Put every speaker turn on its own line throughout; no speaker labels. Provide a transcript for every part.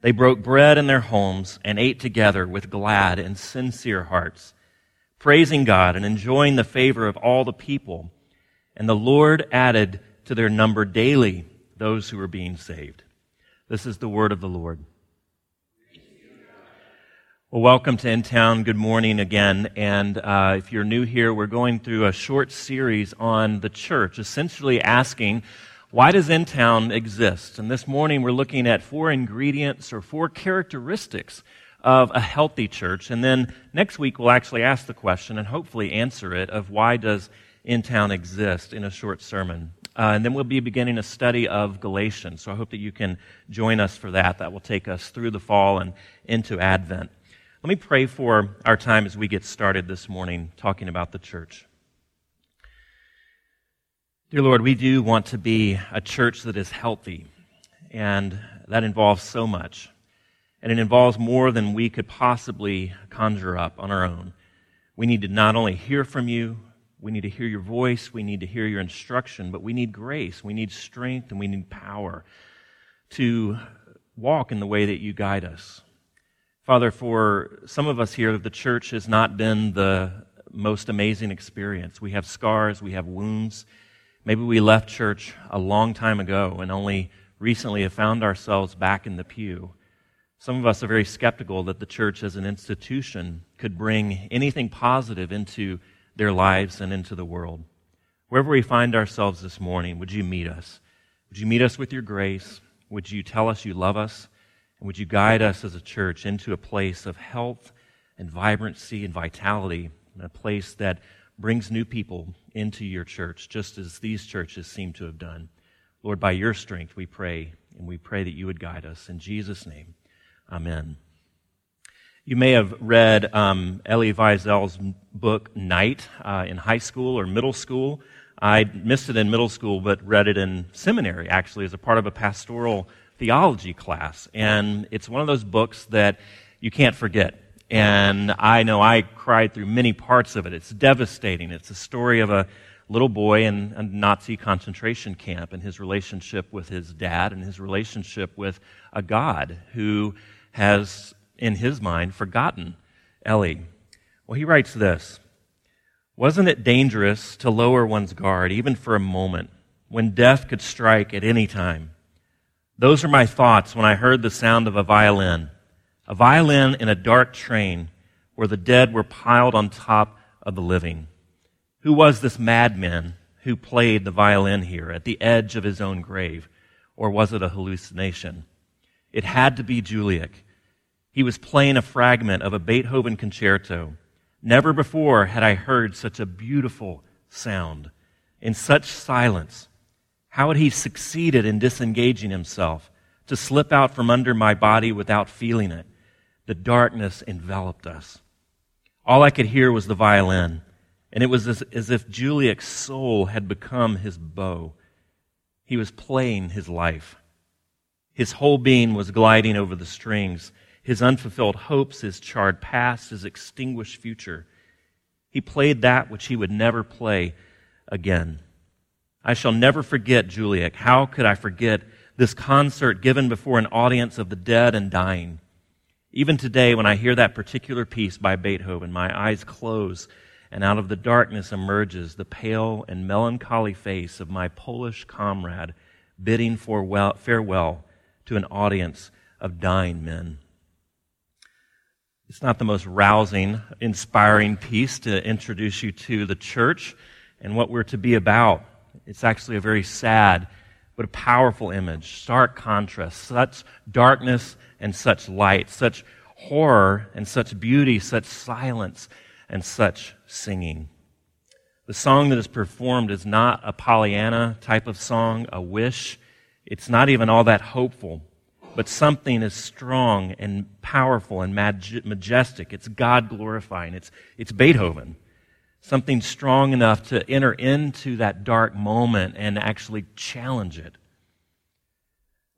They broke bread in their homes and ate together with glad and sincere hearts, praising God and enjoying the favor of all the people. And the Lord added to their number daily those who were being saved. This is the word of the Lord. Well, welcome to In Town. Good morning again. And uh, if you're new here, we're going through a short series on the church, essentially asking, why does In Town exist? And this morning we're looking at four ingredients or four characteristics of a healthy church. And then next week we'll actually ask the question and hopefully answer it of why does In Town exist in a short sermon. Uh, and then we'll be beginning a study of Galatians. So I hope that you can join us for that. That will take us through the fall and into Advent. Let me pray for our time as we get started this morning talking about the church. Dear Lord, we do want to be a church that is healthy, and that involves so much. And it involves more than we could possibly conjure up on our own. We need to not only hear from you, we need to hear your voice, we need to hear your instruction, but we need grace, we need strength, and we need power to walk in the way that you guide us. Father, for some of us here, the church has not been the most amazing experience. We have scars, we have wounds. Maybe we left church a long time ago and only recently have found ourselves back in the pew. Some of us are very skeptical that the church as an institution could bring anything positive into their lives and into the world. Wherever we find ourselves this morning, would you meet us? Would you meet us with your grace? Would you tell us you love us? And would you guide us as a church into a place of health and vibrancy and vitality, and a place that brings new people into your church, just as these churches seem to have done. Lord, by your strength we pray, and we pray that you would guide us. In Jesus' name, amen. You may have read um, Elie Wiesel's book, Night, uh, in high school or middle school. I missed it in middle school, but read it in seminary, actually, as a part of a pastoral theology class. And it's one of those books that you can't forget. And I know I cried through many parts of it. It's devastating. It's a story of a little boy in a Nazi concentration camp and his relationship with his dad and his relationship with a God who has, in his mind, forgotten Elie. Well, he writes this Wasn't it dangerous to lower one's guard, even for a moment, when death could strike at any time? Those are my thoughts when I heard the sound of a violin. A violin in a dark train where the dead were piled on top of the living. Who was this madman who played the violin here at the edge of his own grave? Or was it a hallucination? It had to be Juliek. He was playing a fragment of a Beethoven concerto. Never before had I heard such a beautiful sound in such silence how had he succeeded in disengaging himself to slip out from under my body without feeling it? The darkness enveloped us. All I could hear was the violin, and it was as, as if Juliek's soul had become his bow. He was playing his life. His whole being was gliding over the strings, his unfulfilled hopes, his charred past, his extinguished future. He played that which he would never play again. I shall never forget Juliek. How could I forget this concert given before an audience of the dead and dying? Even today, when I hear that particular piece by Beethoven, my eyes close, and out of the darkness emerges the pale and melancholy face of my Polish comrade bidding farewell to an audience of dying men. It's not the most rousing, inspiring piece to introduce you to the church and what we're to be about. It's actually a very sad but a powerful image. Stark contrast. Such darkness and such light. Such horror and such beauty. Such silence and such singing. The song that is performed is not a Pollyanna type of song, a wish. It's not even all that hopeful. but something is strong and powerful and majestic. It's God glorifying. It's, it's Beethoven. Something strong enough to enter into that dark moment and actually challenge it.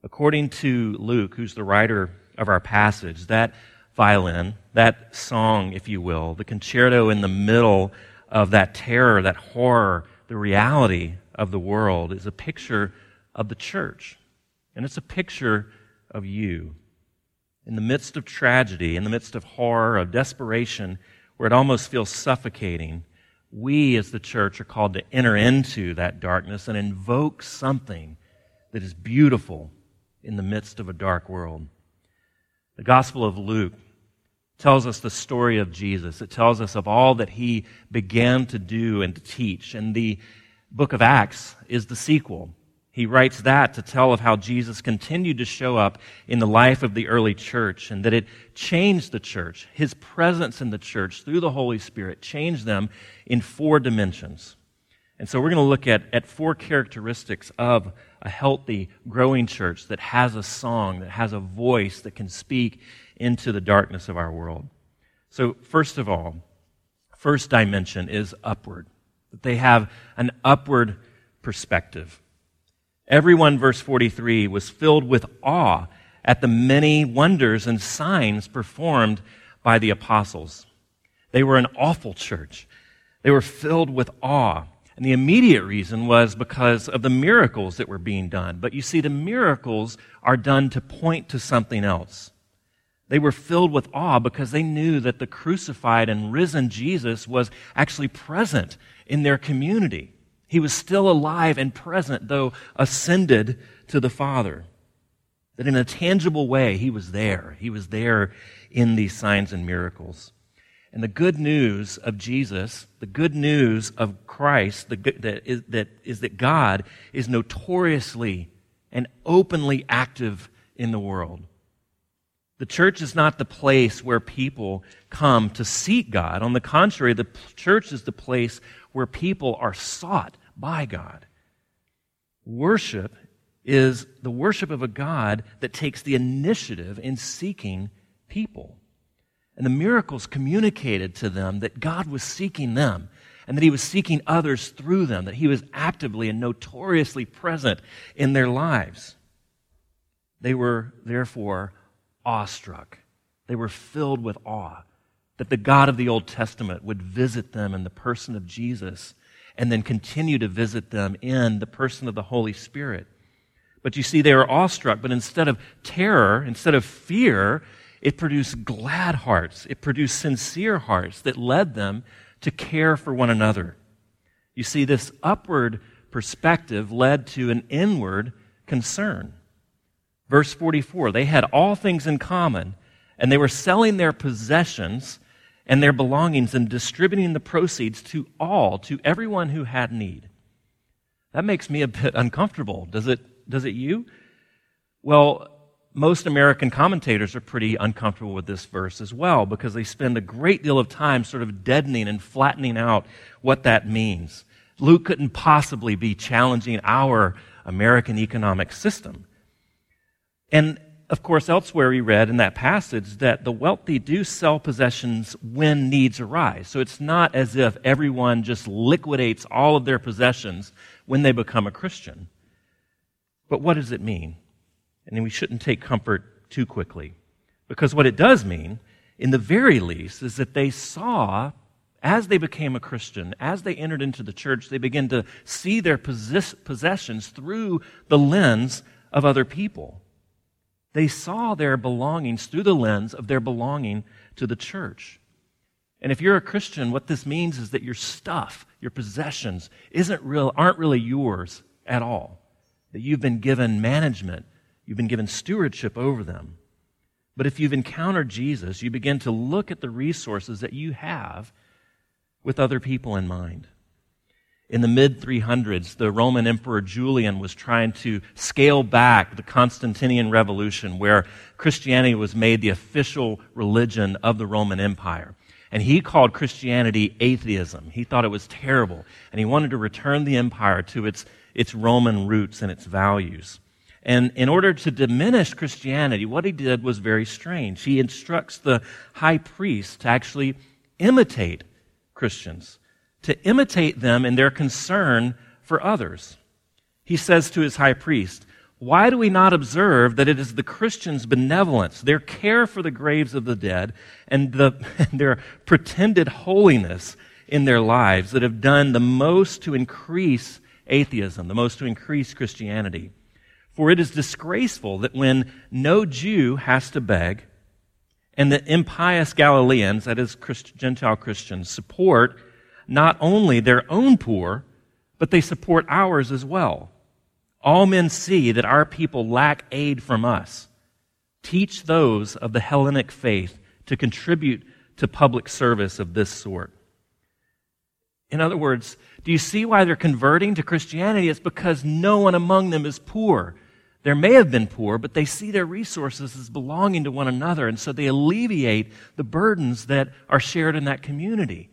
According to Luke, who's the writer of our passage, that violin, that song, if you will, the concerto in the middle of that terror, that horror, the reality of the world is a picture of the church. And it's a picture of you. In the midst of tragedy, in the midst of horror, of desperation, where it almost feels suffocating, we as the church are called to enter into that darkness and invoke something that is beautiful in the midst of a dark world. The Gospel of Luke tells us the story of Jesus. It tells us of all that he began to do and to teach. And the book of Acts is the sequel. He writes that to tell of how Jesus continued to show up in the life of the early church and that it changed the church. His presence in the church through the Holy Spirit changed them in four dimensions. And so we're going to look at, at four characteristics of a healthy, growing church that has a song, that has a voice that can speak into the darkness of our world. So, first of all, first dimension is upward, that they have an upward perspective. Everyone, verse 43, was filled with awe at the many wonders and signs performed by the apostles. They were an awful church. They were filled with awe. And the immediate reason was because of the miracles that were being done. But you see, the miracles are done to point to something else. They were filled with awe because they knew that the crucified and risen Jesus was actually present in their community. He was still alive and present, though ascended to the Father. That in a tangible way, he was there. He was there in these signs and miracles. And the good news of Jesus, the good news of Christ, the that, is, that is that God is notoriously and openly active in the world. The church is not the place where people come to seek God. On the contrary, the church is the place where people are sought by God. Worship is the worship of a God that takes the initiative in seeking people. And the miracles communicated to them that God was seeking them and that He was seeking others through them, that He was actively and notoriously present in their lives. They were therefore awestruck. They were filled with awe that the God of the Old Testament would visit them in the person of Jesus and then continue to visit them in the person of the Holy Spirit. But you see, they were awestruck, but instead of terror, instead of fear, it produced glad hearts. It produced sincere hearts that led them to care for one another. You see, this upward perspective led to an inward concern. Verse 44 they had all things in common, and they were selling their possessions and their belongings and distributing the proceeds to all, to everyone who had need. That makes me a bit uncomfortable. Does it, does it you? Well, most American commentators are pretty uncomfortable with this verse as well because they spend a great deal of time sort of deadening and flattening out what that means. Luke couldn't possibly be challenging our American economic system. And of course, elsewhere we read in that passage that the wealthy do sell possessions when needs arise. So it's not as if everyone just liquidates all of their possessions when they become a Christian. But what does it mean? And we shouldn't take comfort too quickly. Because what it does mean, in the very least, is that they saw, as they became a Christian, as they entered into the church, they began to see their possessions through the lens of other people. They saw their belongings through the lens of their belonging to the church. And if you're a Christian, what this means is that your stuff, your possessions, isn't real, aren't really yours at all. That you've been given management You've been given stewardship over them. But if you've encountered Jesus, you begin to look at the resources that you have with other people in mind. In the mid 300s, the Roman Emperor Julian was trying to scale back the Constantinian Revolution, where Christianity was made the official religion of the Roman Empire. And he called Christianity atheism. He thought it was terrible. And he wanted to return the empire to its, its Roman roots and its values. And in order to diminish Christianity, what he did was very strange. He instructs the high priest to actually imitate Christians, to imitate them in their concern for others. He says to his high priest, Why do we not observe that it is the Christians' benevolence, their care for the graves of the dead, and, the, and their pretended holiness in their lives that have done the most to increase atheism, the most to increase Christianity? For it is disgraceful that when no Jew has to beg, and the impious Galileans, that is, Christ, Gentile Christians, support not only their own poor, but they support ours as well. All men see that our people lack aid from us. Teach those of the Hellenic faith to contribute to public service of this sort. In other words, do you see why they're converting to Christianity? It's because no one among them is poor. There may have been poor, but they see their resources as belonging to one another, and so they alleviate the burdens that are shared in that community.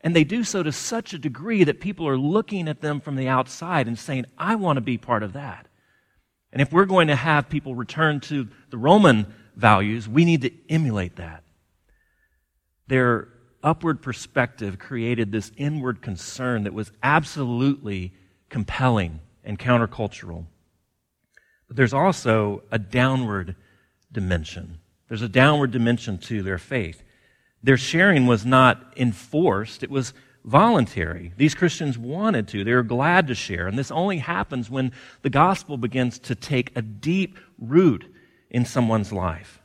And they do so to such a degree that people are looking at them from the outside and saying, I want to be part of that. And if we're going to have people return to the Roman values, we need to emulate that. Their upward perspective created this inward concern that was absolutely compelling and countercultural. But there's also a downward dimension. There's a downward dimension to their faith. Their sharing was not enforced, it was voluntary. These Christians wanted to. They were glad to share. And this only happens when the gospel begins to take a deep root in someone's life.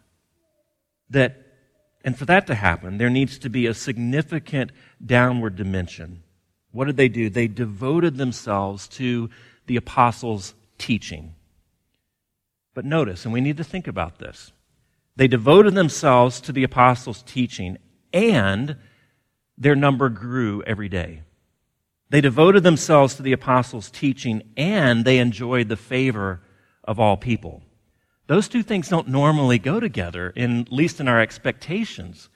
That, and for that to happen, there needs to be a significant downward dimension. What did they do? They devoted themselves to the apostles' teaching. But notice, and we need to think about this, they devoted themselves to the apostles' teaching, and their number grew every day. They devoted themselves to the apostles' teaching, and they enjoyed the favor of all people. Those two things don't normally go together, in, at least in our expectations,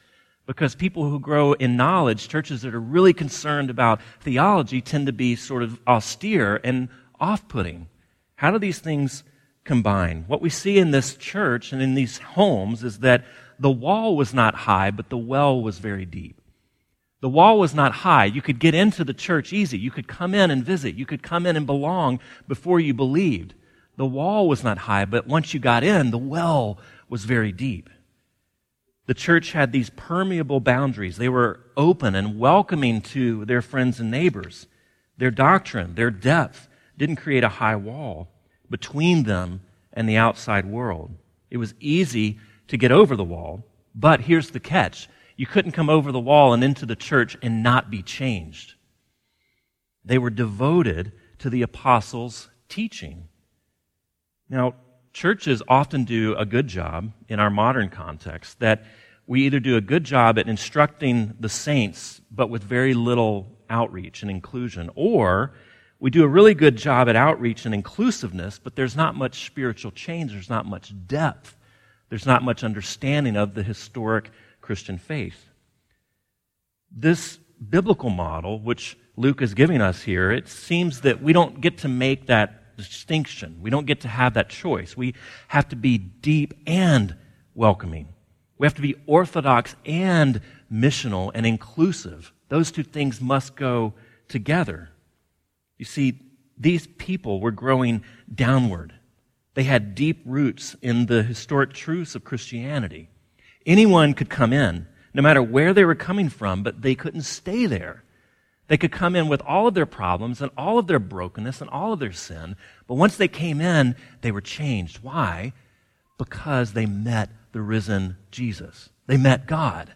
because people who grow in knowledge, churches that are really concerned about theology, tend to be sort of austere and off putting. How do these things combine. What we see in this church and in these homes is that the wall was not high, but the well was very deep. The wall was not high. You could get into the church easy. You could come in and visit. You could come in and belong before you believed. The wall was not high, but once you got in, the well was very deep. The church had these permeable boundaries. They were open and welcoming to their friends and neighbors. Their doctrine, their depth didn't create a high wall between them and the outside world. It was easy to get over the wall, but here's the catch. You couldn't come over the wall and into the church and not be changed. They were devoted to the apostles' teaching. Now, churches often do a good job in our modern context that we either do a good job at instructing the saints, but with very little outreach and inclusion, or we do a really good job at outreach and inclusiveness, but there's not much spiritual change. There's not much depth. There's not much understanding of the historic Christian faith. This biblical model, which Luke is giving us here, it seems that we don't get to make that distinction. We don't get to have that choice. We have to be deep and welcoming. We have to be orthodox and missional and inclusive. Those two things must go together. You see, these people were growing downward. They had deep roots in the historic truths of Christianity. Anyone could come in, no matter where they were coming from, but they couldn't stay there. They could come in with all of their problems and all of their brokenness and all of their sin, but once they came in, they were changed. Why? Because they met the risen Jesus. They met God.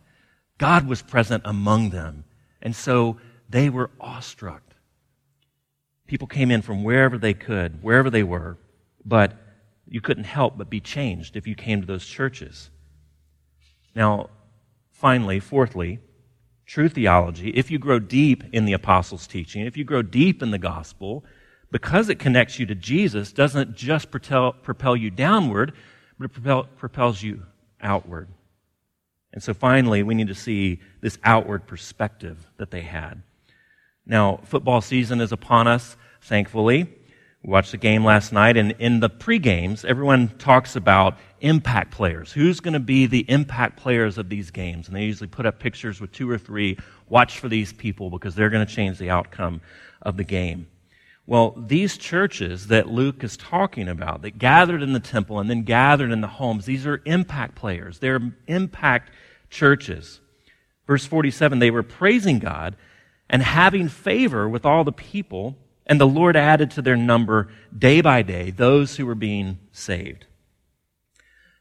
God was present among them. And so they were awestruck. People came in from wherever they could, wherever they were, but you couldn't help but be changed if you came to those churches. Now, finally, fourthly, true theology, if you grow deep in the apostles' teaching, if you grow deep in the gospel, because it connects you to Jesus, doesn't just propel, propel you downward, but it propel, propels you outward. And so finally, we need to see this outward perspective that they had. Now, football season is upon us, thankfully. Watched the game last night, and in the pre-games, everyone talks about impact players. Who's going to be the impact players of these games? And they usually put up pictures with two or three. Watch for these people because they're going to change the outcome of the game. Well, these churches that Luke is talking about, that gathered in the temple and then gathered in the homes, these are impact players. They're impact churches. Verse 47 they were praising God and having favor with all the people, and the Lord added to their number day by day those who were being saved.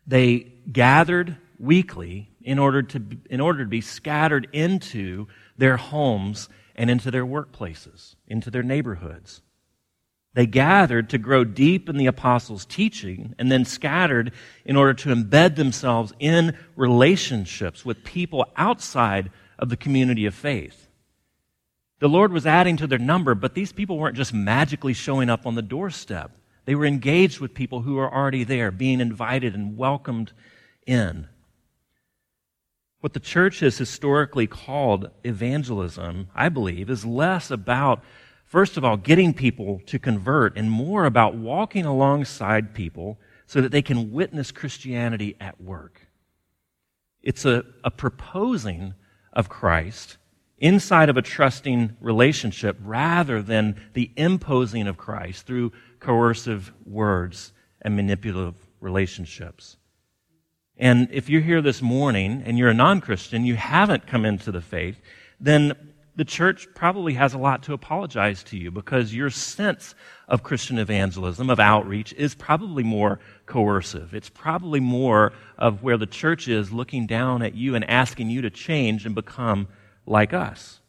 They gathered weekly in order to, in order to be scattered into their homes and into their workplaces, into their neighborhoods. They gathered to grow deep in the apostles' teaching and then scattered in order to embed themselves in relationships with people outside of the community of faith. The Lord was adding to their number, but these people weren't just magically showing up on the doorstep. They were engaged with people who were already there, being invited and welcomed in. What the church has historically called evangelism, I believe, is less about first of all, getting people to convert and more about walking alongside people so that they can witness Christianity at work. It's a, a proposing of Christ inside of a trusting relationship rather than the imposing of Christ through coercive words and manipulative relationships. And if you're here this morning and you're a non Christian, you haven't come into the faith, then the church probably has a lot to apologize to you because your sense of Christian evangelism, of outreach, is probably more coercive. It's probably more of where the church is looking down at you and asking you to change and become like us.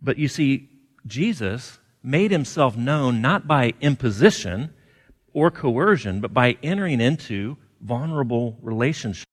But you see, Jesus made himself known not by imposition or coercion, but by entering into vulnerable relationships